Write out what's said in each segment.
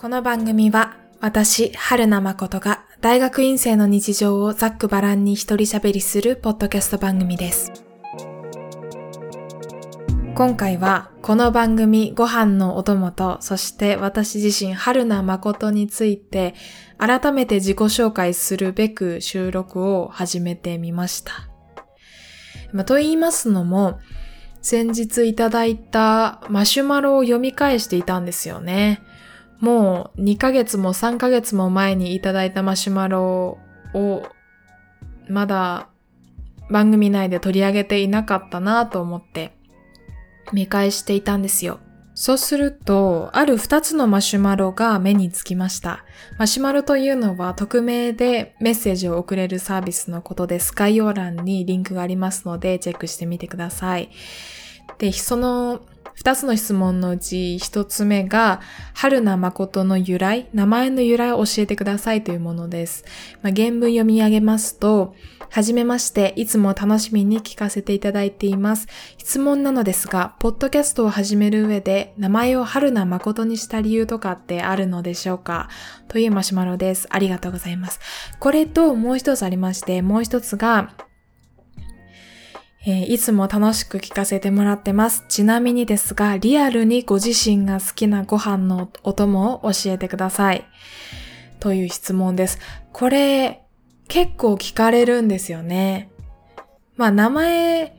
この番組は私、春名誠が大学院生の日常をざっくばらんに一人喋りするポッドキャスト番組です。今回はこの番組ご飯のお供とそして私自身春名誠について改めて自己紹介するべく収録を始めてみました。まあ、と言いますのも先日いただいたマシュマロを読み返していたんですよね。もう2ヶ月も3ヶ月も前にいただいたマシュマロをまだ番組内で取り上げていなかったなと思って見返していたんですよ。そうすると、ある2つのマシュマロが目につきました。マシュマロというのは匿名でメッセージを送れるサービスのことです。概要欄にリンクがありますのでチェックしてみてください。で、その2つの質問のうち1つ目が、春名誠の由来、名前の由来を教えてくださいというものです。まあ、原文読み上げますと、はじめまして、いつも楽しみに聞かせていただいています。質問なのですが、ポッドキャストを始める上で、名前を春名誠にした理由とかってあるのでしょうか？というマシュマロです。ありがとうございます。これともう一つありまして、もう一つが、えーいつも楽しく聞かせてもらってます。ちなみにですが、リアルにご自身が好きなご飯のお供を教えてください。という質問です。これ、結構聞かれるんですよね。まあ、名前、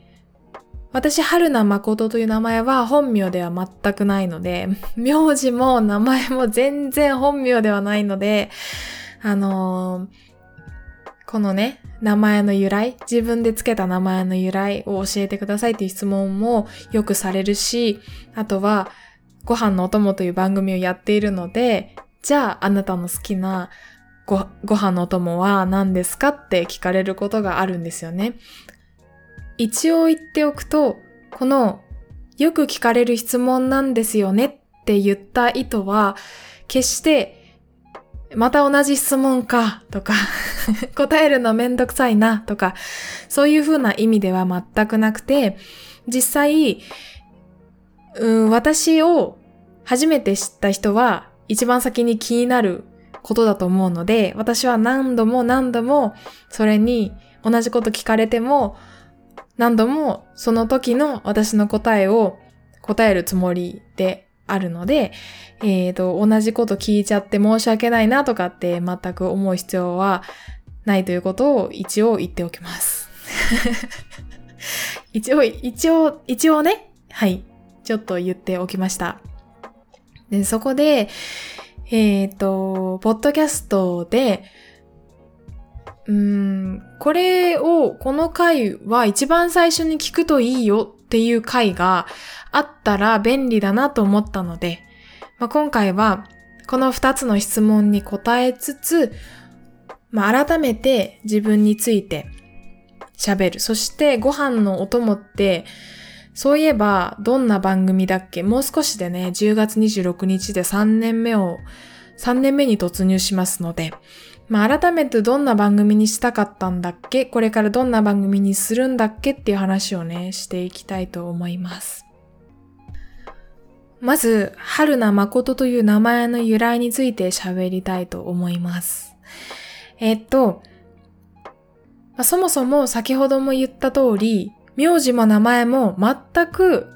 私、春名誠という名前は本名では全くないので、名字も名前も全然本名ではないので、あのーこのね、名前の由来、自分でつけた名前の由来を教えてくださいっていう質問もよくされるし、あとは、ご飯のお供という番組をやっているので、じゃああなたの好きなご、ご飯のお供は何ですかって聞かれることがあるんですよね。一応言っておくと、この、よく聞かれる質問なんですよねって言った意図は、決してまた同じ質問かとか 答えるのめんどくさいなとかそういう風な意味では全くなくて実際うん私を初めて知った人は一番先に気になることだと思うので私は何度も何度もそれに同じこと聞かれても何度もその時の私の答えを答えるつもりであるので、えっ、と、同じこと聞いちゃって申し訳ないなとかって全く思う必要はないということを一応言っておきます。一応、一応、一応ね、はい、ちょっと言っておきました。で、そこで、えっ、と、ポッドキャストで、うーん、これを、この回は一番最初に聞くといいよっていう回があったら便利だなと思ったので、まあ、今回はこの2つの質問に答えつつ、まあ、改めて自分について喋る。そしてご飯のお供って、そういえばどんな番組だっけ？もう少しでね、10月26日で3年目を、3年目に突入しますので、まあ、改めてどんな番組にしたかったんだっけ？これからどんな番組にするんだっけっていう話をね、していきたいと思います。まず、春名誠という名前の由来について喋りたいと思います。えっと、まそもそも先ほども言った通り、名字も名前も全く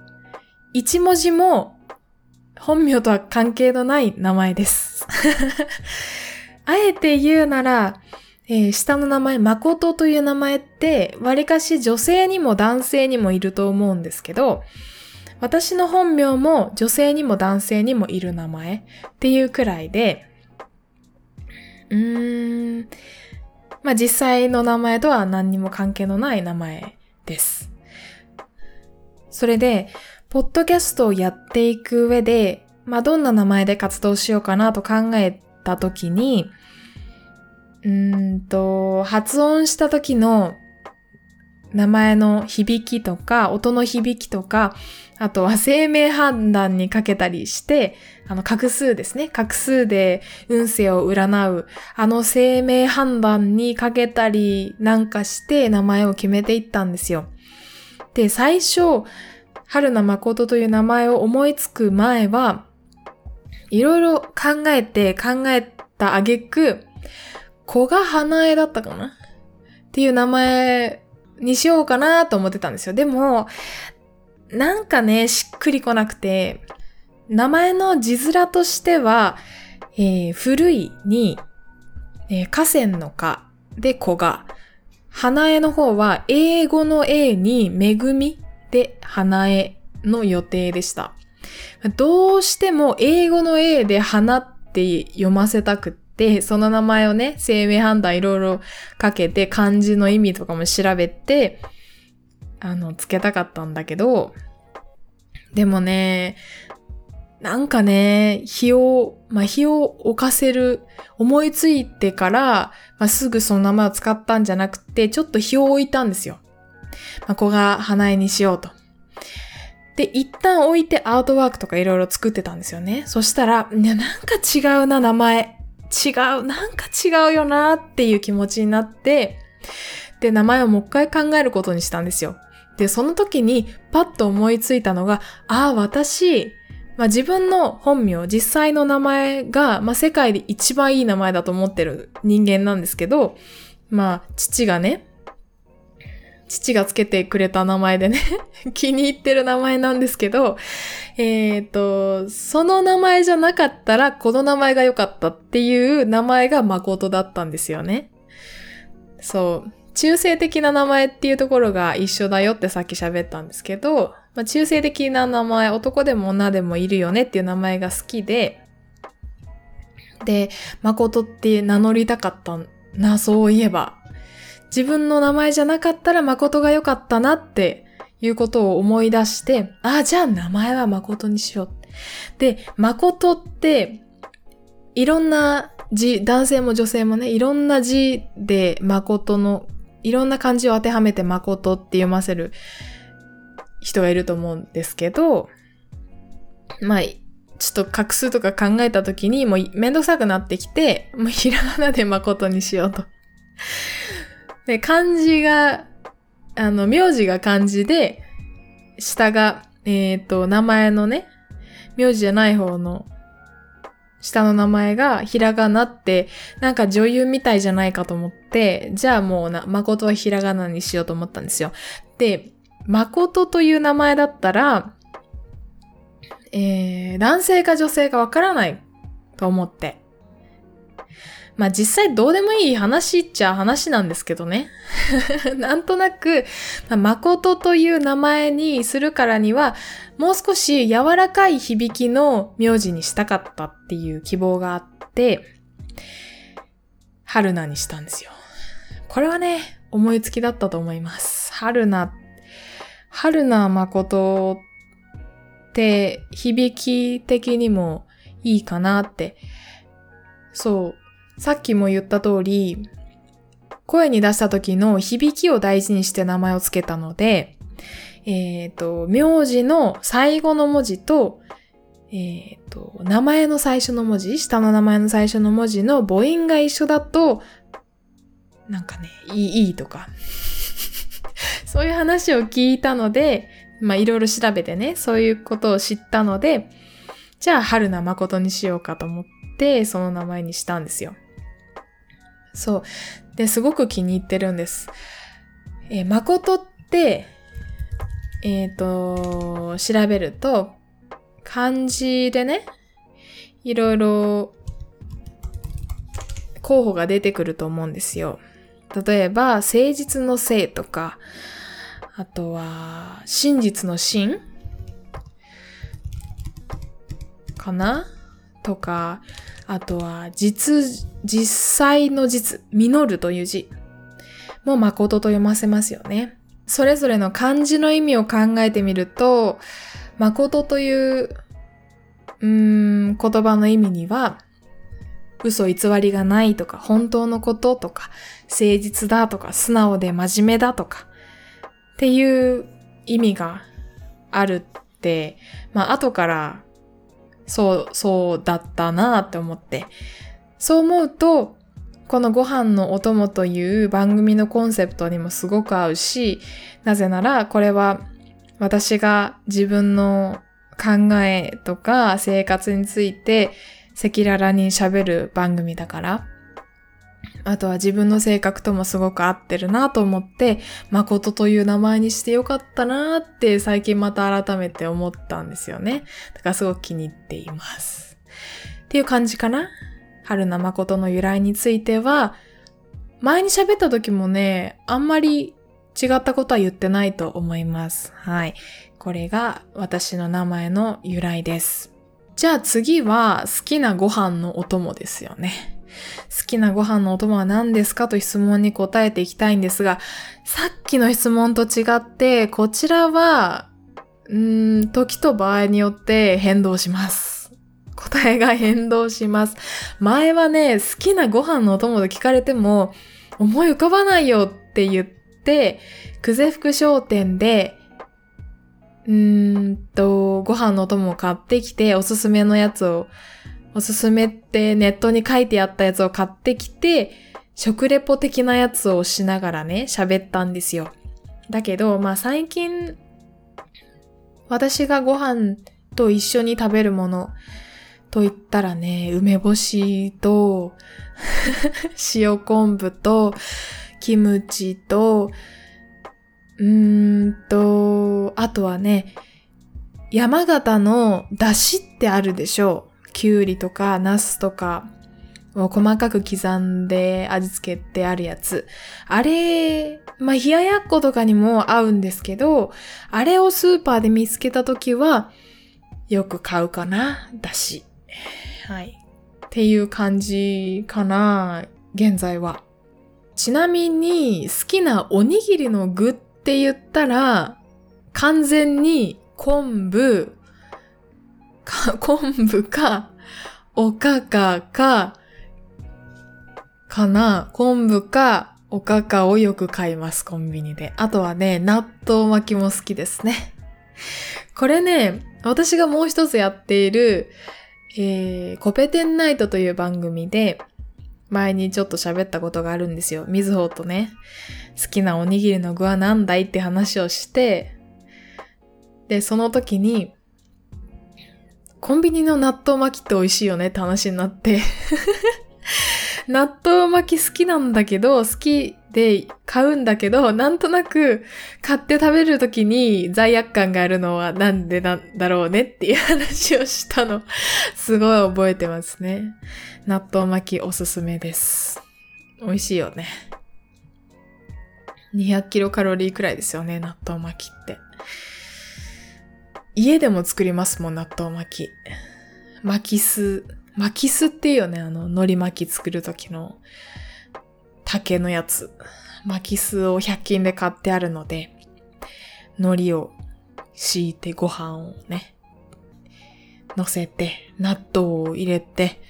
一文字も本名とは関係のない名前です。あえて言うなら、えー下の名前、誠という名前って、わりかし女性にも男性にもいると思うんですけど、私の本名も女性にも男性にもいる名前っていうくらいで、うーん、まあ実際の名前とは何にも関係のない名前です。それで、ポッドキャストをやっていく上で、まあどんな名前で活動しようかなと考えたときに、うんと、発音した時の名前の響きとか、音の響きとか、あとは生命判断にかけたりして、あの、画数ですね。画数で運勢を占う、あの生命判断にかけたりなんかして名前を決めていったんですよ。で、最初、春名誠という名前を思いつく前は、いろいろ考えて考えたあげく、小賀花江だったかな？っていう名前にしようかなと思ってたんですよ。でも、なんかね、しっくりこなくて、名前の字面としては、えー、古いに、えー、河川の河で子が、花江の方は英語の A に恵みで花江の予定でした。どうしても英語の A で花って読ませたくって、その名前をね、生命判断いろいろかけて漢字の意味とかも調べて、あの、つけたかったんだけど、でもね、なんかね、日を、まあ、日を置かせる、思いついてから、まあ、すぐその名前を使ったんじゃなくて、ちょっと日を置いたんですよ。まあ、こが花江にしようと。で、一旦置いてアートワークとかいろいろ作ってたんですよね。そしたら、いや、なんか違うな、名前。違う、なんか違うよなっていう気持ちになって、で、名前をもう一回考えることにしたんですよ。で、その時にパッと思いついたのが、ああ、私、まあ、自分の本名、実際の名前が、まあ、世界で一番いい名前だと思ってる人間なんですけど、まあ、父がね、父がつけてくれた名前でね 気に入ってる名前なんですけど、えっ、ー、と、その名前じゃなかったら、この名前が良かったっていう名前が誠だったんですよね。そう。中性的な名前っていうところが一緒だよってさっき喋ったんですけど、まあ、中性的な名前、男でも女でもいるよねっていう名前が好きで、で、誠って名乗りたかったな、そういえば。自分の名前じゃなかったら誠が良かったなっていうことを思い出して、あ、じゃあ名前は誠にしよう。で、誠って、いろんな字、男性も女性もね、いろんな字で誠のいろんな漢字を当てはめて誠って読ませる人がいると思うんですけど、まあ、ちょっと画数とか考えた時にもうめんどくさくなってきて、もうひらがなで誠にしようと。で、漢字が、あの、名字が漢字で、下が、えっ、ー、と、名前のね、名字じゃない方の下の名前がひらがなって、なんか女優みたいじゃないかと思って、じゃあもうな、誠はひらがなにしようと思ったんですよ。で、誠という名前だったら、えー、男性か女性かわからないと思って。まあ実際どうでもいい話っちゃ話なんですけどね。なんとなく、まあ、誠という名前にするからには、もう少し柔らかい響きの名字にしたかったっていう希望があって、春菜にしたんですよ。これはね、思いつきだったと思います。春菜、春菜誠って響き的にもいいかなって。そう。さっきも言った通り、声に出した時の響きを大事にして名前をつけたので、えっ、ー、と、名字の最後の文字と、えっ、ー、と、名前の最初の文字、下の名前の最初の文字の母音が一緒だと、なんかね、いい、いいとか。そういう話を聞いたので、まあいろいろ調べてね、そういうことを知ったので、じゃあ春名誠にしようかと思って、その名前にしたんですよ。そう。で、すごく気に入ってるんです。えー、誠って、えっ、ー、と、調べると、漢字でね、いろいろ候補が出てくると思うんですよ。例えば、誠実の誠とか、あとは、真実の真かな？とか、あとは、実、実際の実、実るという字も誠と読ませますよね。それぞれの漢字の意味を考えてみると、誠という、うーん、言葉の意味には、嘘偽りがないとか、本当のこととか、誠実だとか、素直で真面目だとか、っていう意味があるって、まあ後からそう、そうだったなって思って。そう思うと、このご飯のお供という番組のコンセプトにもすごく合うし、なぜならこれは私が自分の考えとか生活について赤裸々に喋る番組だから。あとは自分の性格ともすごく合ってるなと思って、誠という名前にしてよかったなって最近また改めて思ったんですよね。だからすごく気に入っています。っていう感じかな春名誠の由来については、前に喋った時もね、あんまり違ったことは言ってないと思います。はい。これが私の名前の由来です。じゃあ次は好きなご飯のお供ですよね。好きなご飯のお供は何ですかと質問に答えていきたいんですが、さっきの質問と違って、こちらは、うーん、時と場合によって変動します。答えが変動します。前はね、好きなご飯のお供で聞かれても、思い浮かばないよって言って、久世福商店でうーんと、ご飯のお供を買ってきて、おすすめのやつを、おすすめってネットに書いてあったやつを買ってきて、食レポ的なやつをしながらね、喋ったんですよ。だけど、まあ最近、私がご飯と一緒に食べるものと言ったらね、梅干しと、塩昆布と、キムチと、うーんと、あとはね、山形の出汁ってあるでしょう。きゅうりとか、ナスとか、を細かく刻んで味付けてあるやつ。あれ、まあ、冷ややっことかにも合うんですけど、あれをスーパーで見つけたときは、よく買うかな、だし。はい。っていう感じかな、現在は。ちなみに、好きなおにぎりの具っって言ったら、完全に昆布、か、昆布か、おかかか、かな。昆布か、おかかをよく買います、コンビニで。あとはね、納豆巻きも好きですね。これね、私がもう一つやっている、えー、コペテンナイトという番組で、前にちょっと喋ったことがあるんですよ。みずほとね。好きなおにぎりの具は何だいって話をして、で、その時に、コンビニの納豆巻きって美味しいよねって話になって 納豆巻き好きなんだけど、好きで買うんだけど、なんとなく買って食べるときに罪悪感があるのはなんでなんだろうねっていう話をしたの、すごい覚えてますね。納豆巻きおすすめです。美味しいよね。200キロカロリーくらいですよね、納豆巻きって。家でも作りますもん、納豆巻き。巻き酢。巻き酢っていうよね、あの、海苔巻き作るときの竹のやつ。巻き酢を100均で買ってあるので、海苔を敷いてご飯をね、乗せて、納豆を入れて、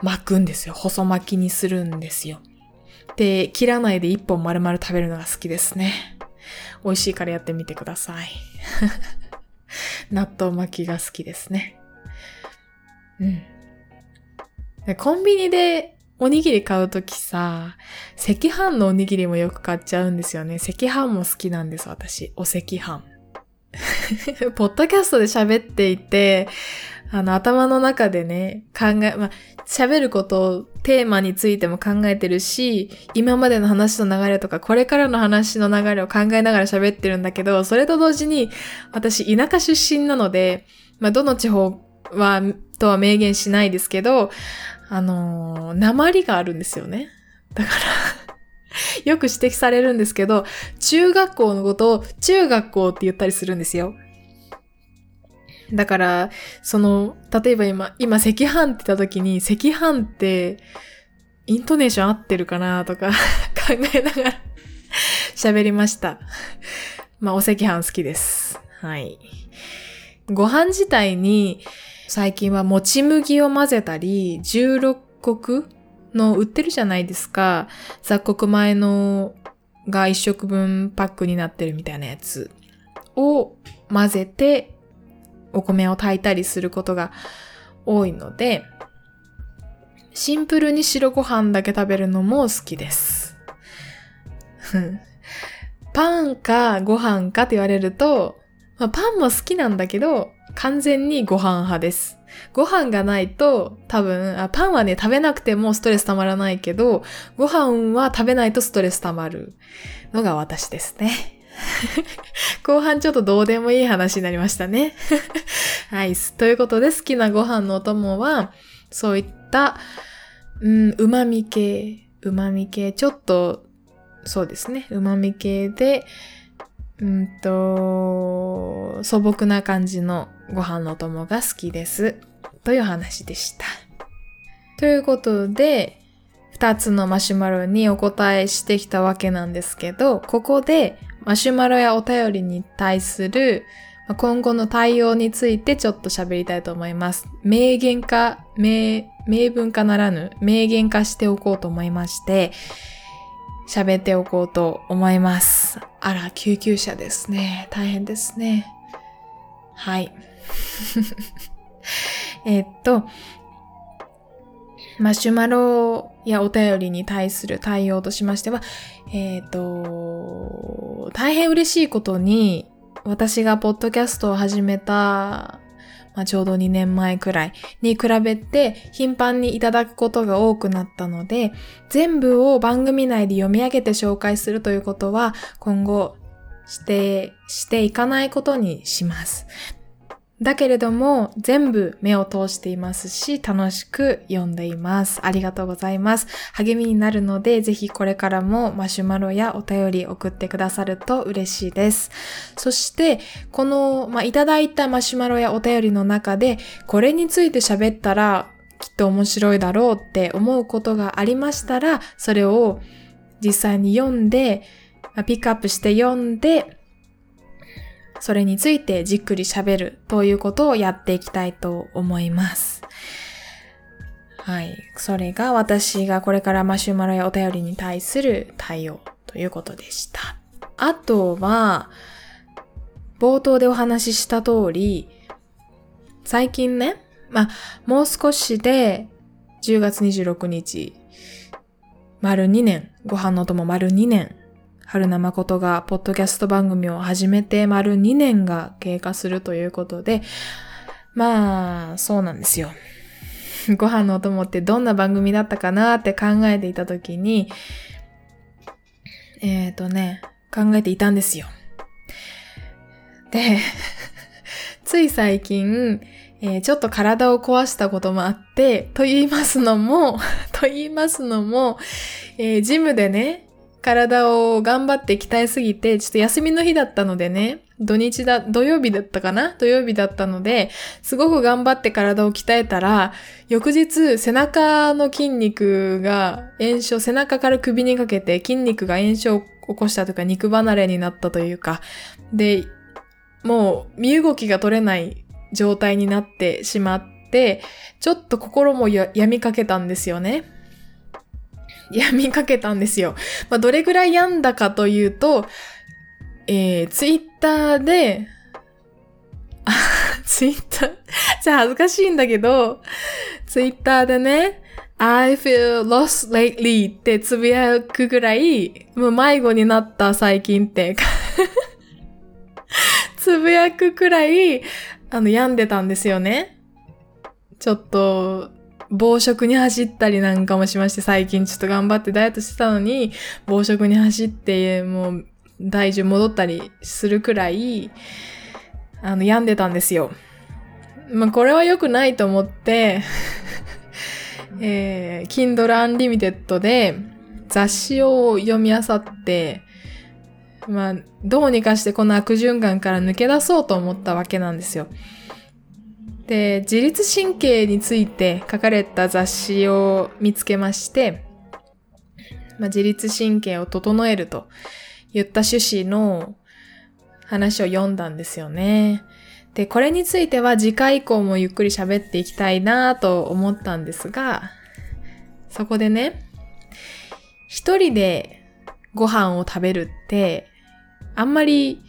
巻くんですよ。細巻きにするんですよ。で、切らないで一本丸々食べるのが好きですね。美味しいからやってみてください。納豆巻きが好きですね。うん。コンビニでおにぎり買うときさ、赤飯のおにぎりもよく買っちゃうんですよね。赤飯も好きなんです、私。お赤飯。ポッドキャストで喋っていて、あの、頭の中でね、考え、ま、喋ることをテーマについても考えてるし、今までの話の流れとか、これからの話の流れを考えながら喋ってるんだけど、それと同時に、私、田舎出身なので、まあ、どの地方は、とは明言しないですけど、あのー、鉛があるんですよね。だからよく指摘されるんですけど、中学校のことを中学校って言ったりするんですよ。だから、その、例えば今、今、赤飯って言った時に、赤飯って、イントネーション合ってるかなとか 考えながら喋りました。まあ、お赤飯好きです。はい。ご飯自体に、最近はもち麦を混ぜたり、16穀の売ってるじゃないですか。雑穀米のが一食分パックになってるみたいなやつを混ぜてお米を炊いたりすることが多いので、シンプルに白ご飯だけ食べるのも好きです。パンかご飯かって言われると、まあ、パンも好きなんだけど、完全にご飯派です。ご飯がないと多分あ、パンはね、食べなくてもストレス溜まらないけど、ご飯は食べないとストレス溜まるのが私ですね。後半ちょっとどうでもいい話になりましたね。はい。ということで好きなご飯のお供は、そういった、うん、旨味系、旨味系、ちょっと、そうですね、旨味系で、うんと、素朴な感じのご飯のお供が好きです。という話でした。ということで、二つのマシュマロにお答えしてきたわけなんですけど、ここでマシュマロやお便りに対する今後の対応についてちょっと喋りたいと思います。明言化、明、明文化ならぬ、明言化しておこうと思いまして、喋っておこうと思います。あら、救急車ですね。大変ですね。はい。えっと、マシュマロやお便りに対する対応としましては、えっ、と、大変嬉しいことに、私がポッドキャストを始めた、まあ、ちょうど2年前くらいに比べて頻繁にいただくことが多くなったので、全部を番組内で読み上げて紹介するということは今後して、していかないことにします。だけれども、全部目を通していますし、楽しく読んでいます。ありがとうございます。励みになるので、ぜひこれからもマシュマロやお便り送ってくださると嬉しいです。そして、この、まあ、いただいたマシュマロやお便りの中で、これについて喋ったら、きっと面白いだろうって思うことがありましたら、それを実際に読んで、ピックアップして読んで、それについてじっくり喋るということをやっていきたいと思います。はい。それが私がこれからマシュマロやお便りに対する対応ということでした。あとは、冒頭でお話しした通り、最近ね、まあ、もう少しで10月26日、丸2年、ご飯の友丸2年春名誠がポッドキャスト番組を始めて丸2年が経過するということで、まあ、そうなんですよ。ご飯のお供ってどんな番組だったかなって考えていたときに、えっ、ー、とね、考えていたんですよ。で、つい最近、えー、ちょっと体を壊したこともあって、と言いますのも、と言いますのも、えー、ジムでね、体を頑張って鍛えすぎて、ちょっと休みの日だったのでね、土日だ、土曜日だったかな？土曜日だったので、すごく頑張って体を鍛えたら、翌日背中の筋肉が炎症、背中から首にかけて筋肉が炎症を起こしたとか肉離れになったというか、で、もう身動きが取れない状態になってしまって、ちょっと心も病みかけたんですよね。病みかけたんですよ。まあ、どれぐらい病んだかというと、えー、ツイッターで、あ、ツイッター、じゃあ恥ずかしいんだけど、ツイッターでね、I feel lost lately ってつぶやくぐらい、もう迷子になった最近って つぶやくくらい、あの、病んでたんですよね。ちょっと、暴食に走ったりなんかもしまして、最近ちょっと頑張ってダイエットしてたのに、暴食に走って、もう、体重戻ったりするくらい、あの、病んでたんですよ。まあ、これは良くないと思って えー、Kindle Unlimited で雑誌を読み漁って、まあ、どうにかしてこの悪循環から抜け出そうと思ったわけなんですよ。で、自律神経について書かれた雑誌を見つけまして、まあ、自律神経を整えると言った趣旨の話を読んだんですよね。で、これについては次回以降もゆっくり喋っていきたいなと思ったんですが、そこでね、一人でご飯を食べるって、あんまり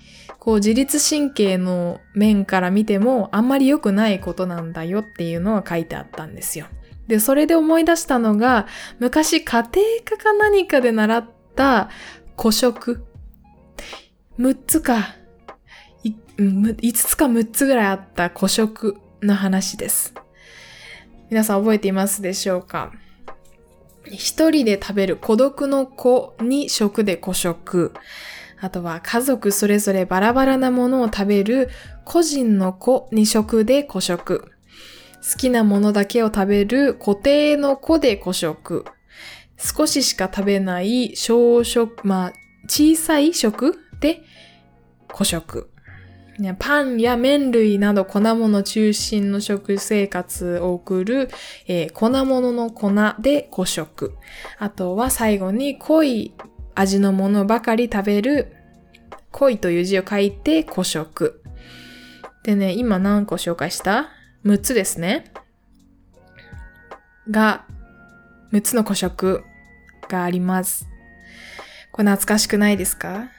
こう自律神経の面から見てもあんまり良くないことなんだよっていうのは書いてあったんですよ。で、それで思い出したのが、昔家庭科か何かで習った古食。6つか。5つか6つぐらいあった古食の話です。皆さん覚えていますでしょうか？一人で食べる孤独の子に食で孤食。あとは家族それぞれバラバラなものを食べる個人の子に食で孤食。好きなものだけを食べる固定の子で孤食。少ししか食べない小食、まあ、小さい食で孤食。パンや麺類など粉物中心の食生活を送る、えー、粉物の粉で孤食。あとは最後に濃い味のものばかり食べる、恋という字を書いて古食。でね、今何個紹介した ?6 つですね。が、6つの古食があります。これ懐かしくないですか？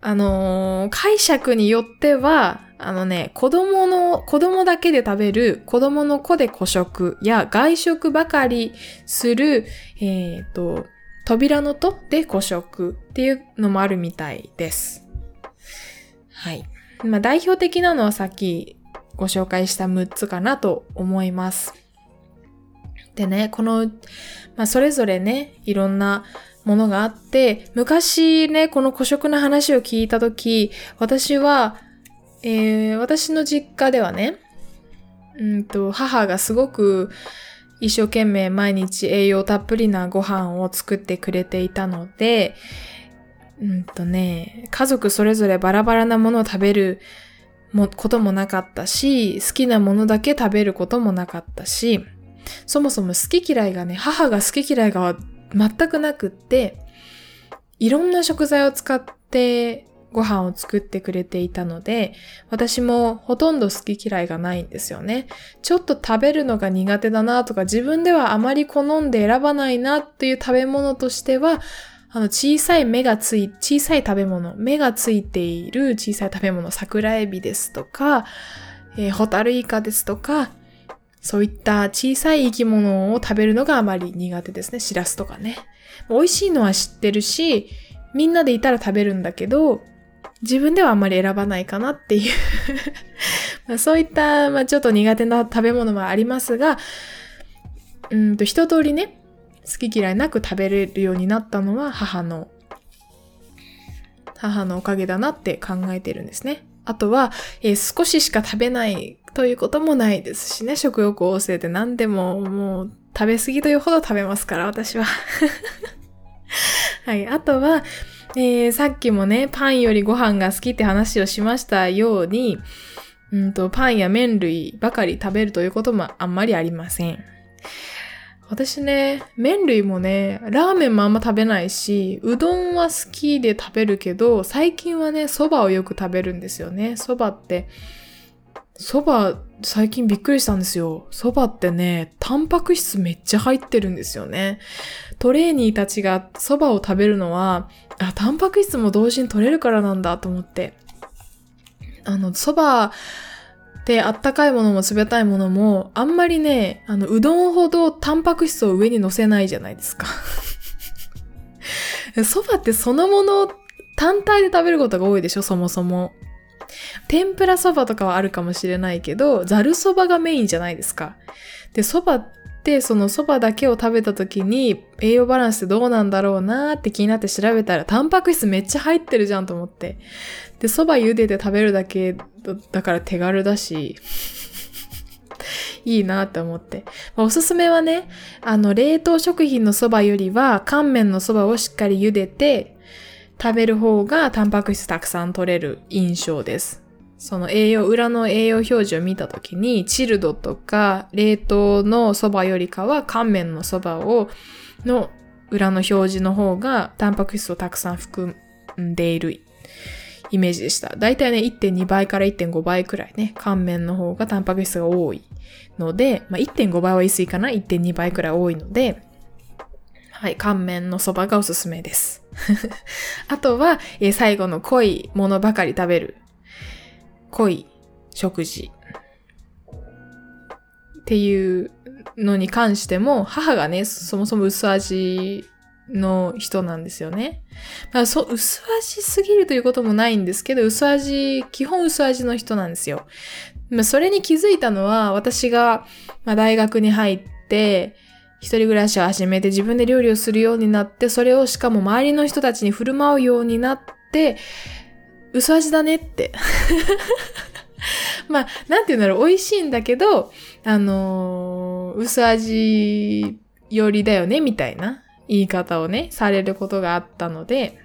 あのー、解釈によっては、あのね、子供の、子供だけで食べる子供の子で古食や外食ばかりする、えっ、ー、と、扉のとで古食っていうのもあるみたいです。はい。まあ、代表的なのはさっきご紹介した6つかなと思います。でね、この、まあ、それぞれね、いろんなものがあって、昔ね、この古食の話を聞いたとき、私は、えー、私の実家ではね、うんと、母がすごく、一生懸命毎日栄養たっぷりなご飯を作ってくれていたので、うんとね、家族それぞれバラバラなものを食べることもなかったし、好きなものだけ食べることもなかったし、そもそも好き嫌いがね、母が好き嫌いが全くなくって、いろんな食材を使ってご飯を作ってくれていたので、私もほとんど好き嫌いがないんですよね。ちょっと食べるのが苦手だなとか、自分ではあまり好んで選ばないなっていう食べ物としては、あの、小さい目がつい、小さい食べ物、目がついている小さい食べ物、桜エビですとか、えー、ホタルイカですとか、そういった小さい生き物を食べるのがあまり苦手ですね。シラスとかね。美味しいのは知ってるし、みんなでいたら食べるんだけど、自分ではあんまり選ばないかなっていう まあそういった、まあ、ちょっと苦手な食べ物はありますが、うんと一通りね、好き嫌いなく食べれるようになったのは母の、母のおかげだなって考えてるんですね。あとは、えー、少ししか食べないということもないですしね、食欲旺盛で何でももう食べ過ぎというほど食べますから、私は。はい。あとは、えー、さっきもね、パンよりご飯が好きって話をしましたように、うんと、パンや麺類ばかり食べるということもあんまりありません。私ね、麺類もね、ラーメンもあんま食べないし、うどんは好きで食べるけど、最近はね、蕎麦をよく食べるんですよね。蕎麦って、蕎麦、最近びっくりしたんですよ。蕎麦ってね、タンパク質めっちゃ入ってるんですよね。トレーニーたちが蕎麦を食べるのは、あ、タンパク質も同時に取れるからなんだと思って。あの、蕎麦ってあったかいものも冷たいものも、あんまりね、あの、うどんほどタンパク質を上に乗せないじゃないですか。蕎麦ってそのもの単体で食べることが多いでしょ、そもそも。天ぷらそばとかはあるかもしれないけど、ざるそばがメインじゃないですか。で、そばってそのそばだけを食べた時に栄養バランスってどうなんだろうなーって気になって調べたらタンパク質めっちゃ入ってるじゃんと思って。で、そば茹でて食べるだけだから手軽だし、いいなって思って。まあ、おすすめはね、あの、冷凍食品のそばよりは乾麺のそばをしっかり茹でて、食べる方がタンパク質たくさん取れる印象です。その栄養、裏の栄養表示を見たときに、チルドとか冷凍のそばよりかは乾麺のそばを、の裏の表示の方がタンパク質をたくさん含んでいるイメージでした。だいたいね、1.2倍から1.5倍くらいね、乾麺の方がタンパク質が多いので、まあ、1.5倍は言い過ぎかな ?1.2 倍くらい多いので、はい、乾麺のそばがおすすめです。あとは、え、最後の濃いものばかり食べる。濃い食事。っていうのに関しても、母がね、そもそも薄味の人なんですよね。まあ、そう、薄味すぎるということもないんですけど、薄味、基本薄味の人なんですよ。まあ、それに気づいたのは、私が、まあ、大学に入って、一人暮らしを始めて自分で料理をするようになって、それをしかも周りの人たちに振る舞うようになって、薄味だねって。まあ、なんて言うんだろう、美味しいんだけど、あのー、薄味寄りだよね、みたいな言い方をね、されることがあったので、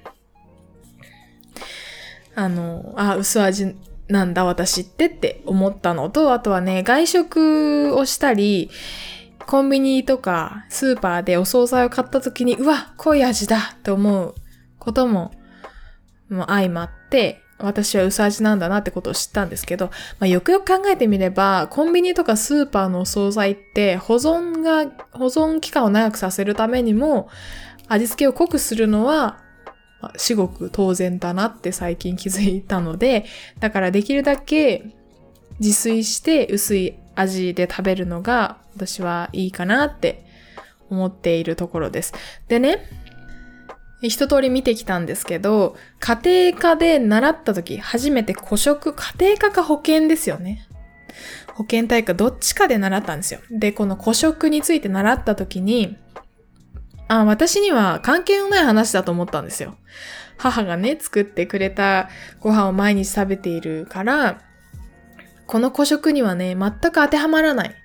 あの、あ、薄味なんだ私ってって思ったのと、あとはね、外食をしたり、コンビニとかスーパーでお惣菜を買った時に、うわ、濃い味だって思うことも、も相まって、私は薄味なんだなってことを知ったんですけど、まあ、よくよく考えてみれば、コンビニとかスーパーのお惣菜って保存が、保存期間を長くさせるためにも、味付けを濃くするのは、至極当然だなって最近気づいたので、だからできるだけ自炊して薄い味で食べるのが私はいいかなって思っているところです。でね、一通り見てきたんですけど、家庭科で習った時、初めて古食、家庭科か保険ですよね。保健体育どっちかで習ったんですよ。で、この古食について習った時に、あ、私には関係のない話だと思ったんですよ。母がね、作ってくれたご飯を毎日食べているから、この古食にはね、全く当てはまらない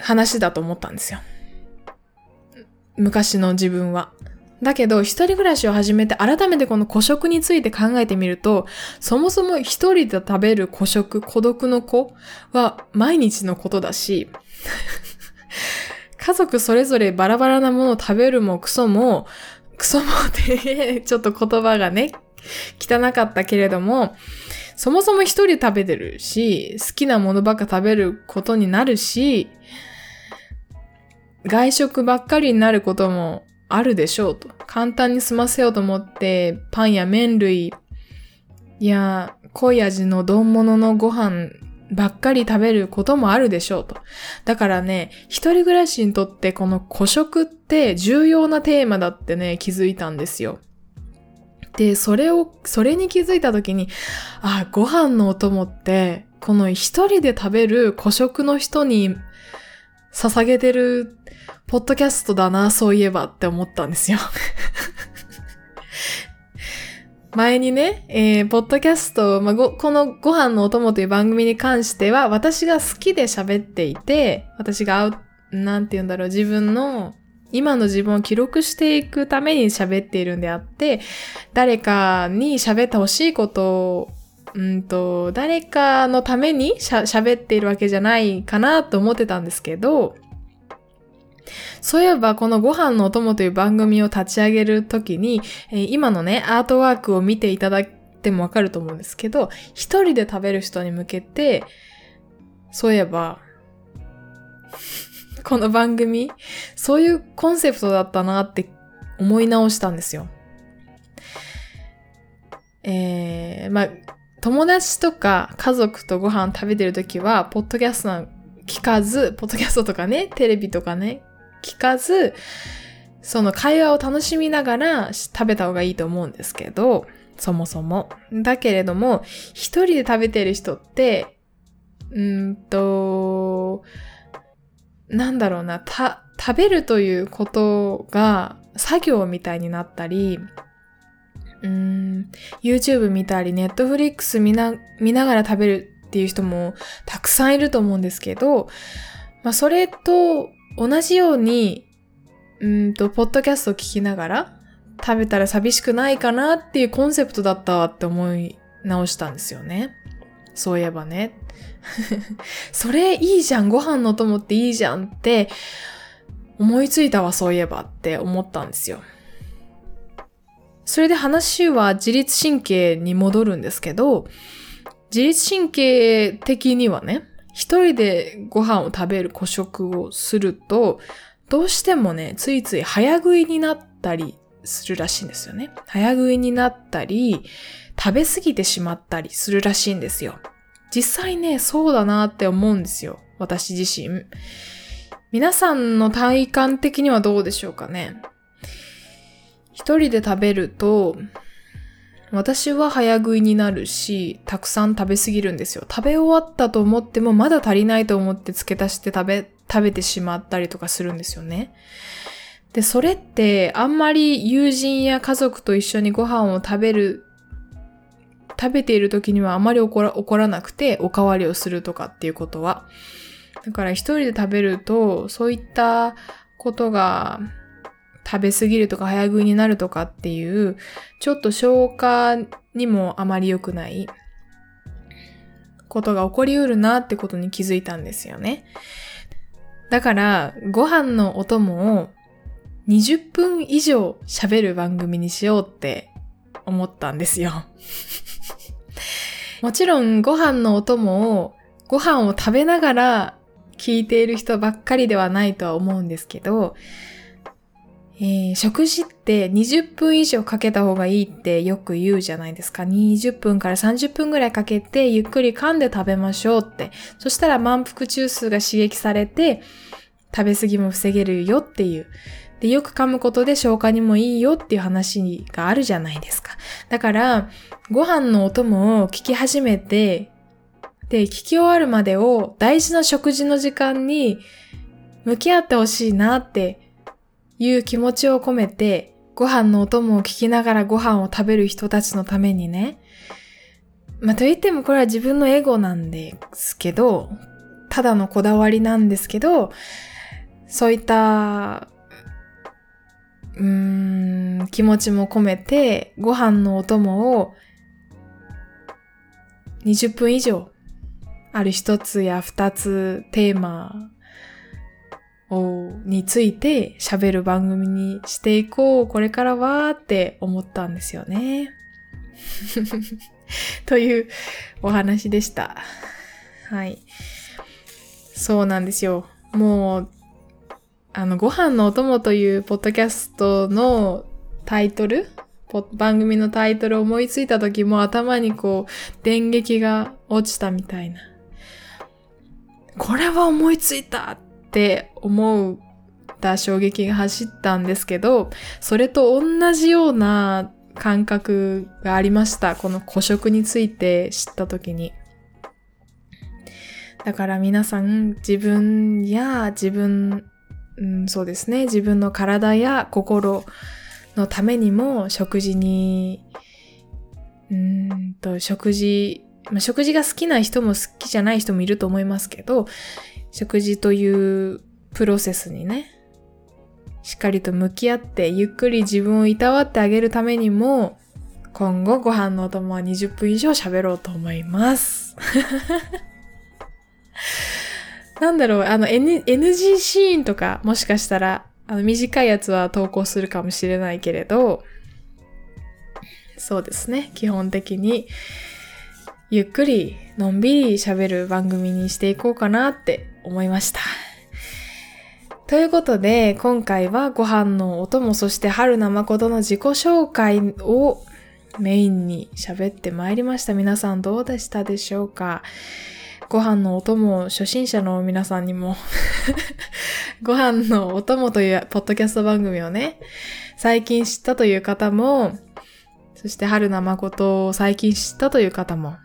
話だと思ったんですよ。昔の自分は。だけど、一人暮らしを始めて改めてこの古食について考えてみると、そもそも一人で食べる古食、孤独の子は毎日のことだし、家族それぞれバラバラなものを食べるもクソも、クソもってちょっと言葉がね、汚かったけれども、そもそも一人食べてるし、好きなものばっか食べることになるし、外食ばっかりになることもあるでしょうと。簡単に済ませようと思って、パンや麺類や濃い味の丼物のご飯ばっかり食べることもあるでしょうと。だからね、一人暮らしにとってこの古食って重要なテーマだってね、気づいたんですよ。で、それを、それに気づいた時に、あ、ご飯のお供って、この一人で食べる古食の人に捧げてるポッドキャストだな、そういえばって思ったんですよ。前にね、えー、ポッドキャスト、まあ、ご、このご飯のお供という番組に関しては、私が好きで喋っていて、私が、なんて言うんだろう、自分の、今の自分を記録していくために喋っているんであって、誰かに喋ってほしいことを、うんと、誰かのためにしゃ喋っているわけじゃないかなと思ってたんですけど、そういえばこのご飯のお供という番組を立ち上げるときに、え、今のね、アートワークを見ていただいてもわかると思うんですけど、一人で食べる人に向けて、そういえば、この番組、そういうコンセプトだったなって思い直したんですよ。えー、まあ、友達とか家族とご飯食べてるときは、ポッドキャスト聞かず、ポッドキャストとかね、テレビとかね、聞かず、その会話を楽しみながら食べた方がいいと思うんですけど、そもそも。だけれども、一人で食べてる人って、うんと、なんだろうな、た、食べるということが作業みたいになったり、うーん、YouTube 見たり、Netflix 見な、見ながら食べるっていう人もたくさんいると思うんですけど、まあそれと同じように、うんと、ポッドキャストを聞きながら食べたら寂しくないかなっていうコンセプトだったって思い直したんですよね。そういえばね。それいいじゃん、ご飯の友っていいじゃんって思いついたわ、そういえばって思ったんですよ。それで話は自律神経に戻るんですけど、自律神経的にはね、一人でご飯を食べる古食をすると、どうしてもね、ついつい早食いになったりするらしいんですよね。早食いになったり、食べ過ぎてしまったりするらしいんですよ。実際ね、そうだなって思うんですよ。私自身。皆さんの体感的にはどうでしょうかね。一人で食べると、私は早食いになるし、たくさん食べすぎるんですよ。食べ終わったと思ってもまだ足りないと思って付け足して食べ、食べてしまったりとかするんですよね。で、それってあんまり友人や家族と一緒にご飯を食べる、食べている時にはあまり起こら起こらなくて、おかわりをするとかっていうことは。だから一人で食べると、そういったことが食べ過ぎるとか早食いになるとかっていう、ちょっと消化にもあまり良くないことが起こりうるなってことに気づいたんですよね。だから、ご飯のお供を20分以上喋る番組にしようって思ったんですよ。もちろんご飯のお供をご飯を食べながら聞いている人ばっかりではないとは思うんですけど、えー、食事って20分以上かけた方がいいってよく言うじゃないですか。20分から30分ぐらいかけてゆっくり噛んで食べましょうって。そしたら満腹中枢が刺激されて食べ過ぎも防げるよっていう。で、よく噛むことで消化にもいいよっていう話があるじゃないですか。だから、ご飯のお供を聞き始めて、で、聞き終わるまでを大事な食事の時間に向き合ってほしいなっていう気持ちを込めて、ご飯のお供を聞きながらご飯を食べる人たちのためにね。まあ、と言ってもこれは自分のエゴなんですけど、ただのこだわりなんですけど、そういった、うーん、気持ちも込めて、ご飯のお供を20分以上、ある一つや二つテーマをについて喋る番組にしていこう、これからはって思ったんですよね。というお話でした。はい。そうなんですよ。もう、あの、ご飯のお供というポッドキャストのタイトル番組のタイトルを思いついた時も頭にこう、電撃が落ちたみたいな。これは思いついたって思った衝撃が走ったんですけど、それと同じような感覚がありました。この古食について知った時に。だから皆さん自分や自分、うん、そうですね、自分の体や心のためにも食事に、うんと食事、まあ、食事が好きな人も好きじゃない人もいると思いますけど、食事というプロセスにね、しっかりと向き合ってゆっくり自分をいたわってあげるためにも、今後ご飯のお供は20分以上喋ろうと思います。なんだろう、あの、N、NG シーンとか、もしかしたら、あの、短いやつは投稿するかもしれないけれど、そうですね。基本的に、ゆっくり、のんびり喋る番組にしていこうかなって思いました。ということで、今回はご飯のお供、そして春名誠の自己紹介をメインに喋ってまいりました。皆さんどうでしたでしょうか？ご飯のお供を、初心者の皆さんにも ご飯のお供というポッドキャスト番組をね、最近知ったという方も、そして春名誠を最近知ったという方も、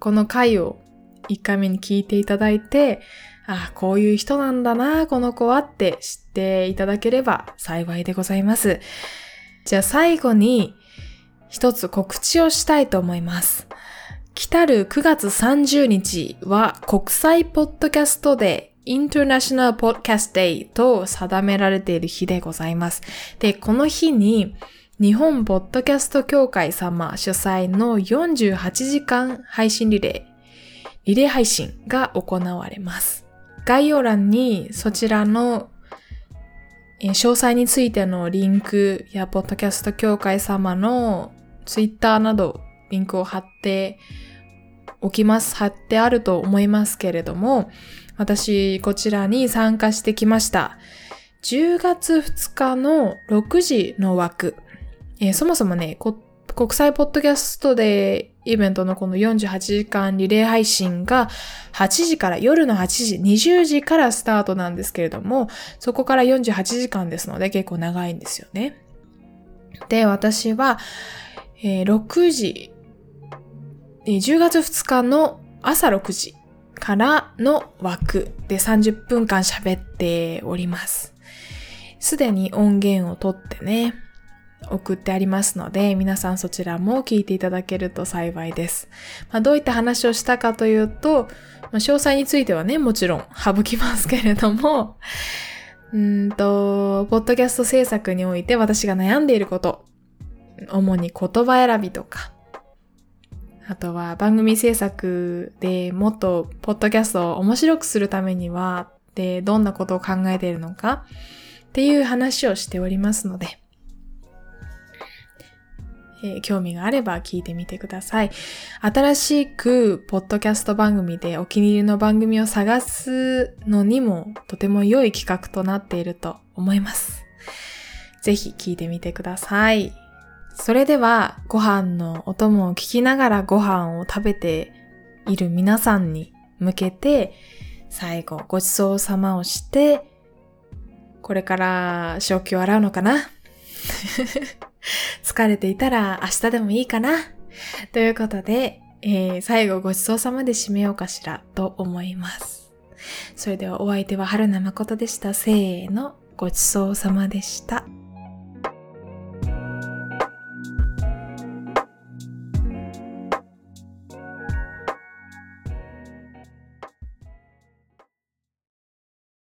この回を1回目に聞いていただいて、ああこういう人なんだな、この子はって知っていただければ幸いでございます。じゃあ最後に一つ告知をしたいと思います。来たる9月30日は国際ポッドキャストデー、インターナショナルポッドキャストデーと定められている日でございます。で、この日に日本ポッドキャスト協会様主催の48時間配信リレー、リレー配信が行われます。概要欄にそちらの詳細についてのリンクやポッドキャスト協会様のツイッターなどリンクを貼っておきます。貼ってあると思いますけれども、私こちらに参加してきました。10月2日の6時の枠えー、そもそもね、国際ポッドキャストでイベントのこの48時間リレー配信が8時から、夜の8時、20時からスタートなんですけれども、そこから48時間ですので結構長いんですよね。で、私は、えー、6時、10月2日の朝6時からの枠で30分間喋っております。すでに音源を取ってね、送ってありますので、皆さんそちらも聞いていただけると幸いです。まあ、どういった話をしたかというと、まあ、詳細についてはね、もちろん 省きますけれども、うんと、ポッドキャスト制作において私が悩んでいること、主に言葉選びとか、あとは番組制作でもっとポッドキャストを面白くするためには、で、どんなことを考えているのかっていう話をしておりますので、えー、興味があれば聞いてみてください。新しくポッドキャスト番組でお気に入りの番組を探すのにもとても良い企画となっていると思います。ぜひ聞いてみてください。それではご飯のお供を聞きながらご飯を食べている皆さんに向けて最後ごちそうさまをしてこれから食器を洗うのかな？疲れていたら明日でもいいかな？ということで、えー、最後ごちそうさまで締めようかしらと思います。それではお相手は春名誠でした。せーの、ごちそうさまでした。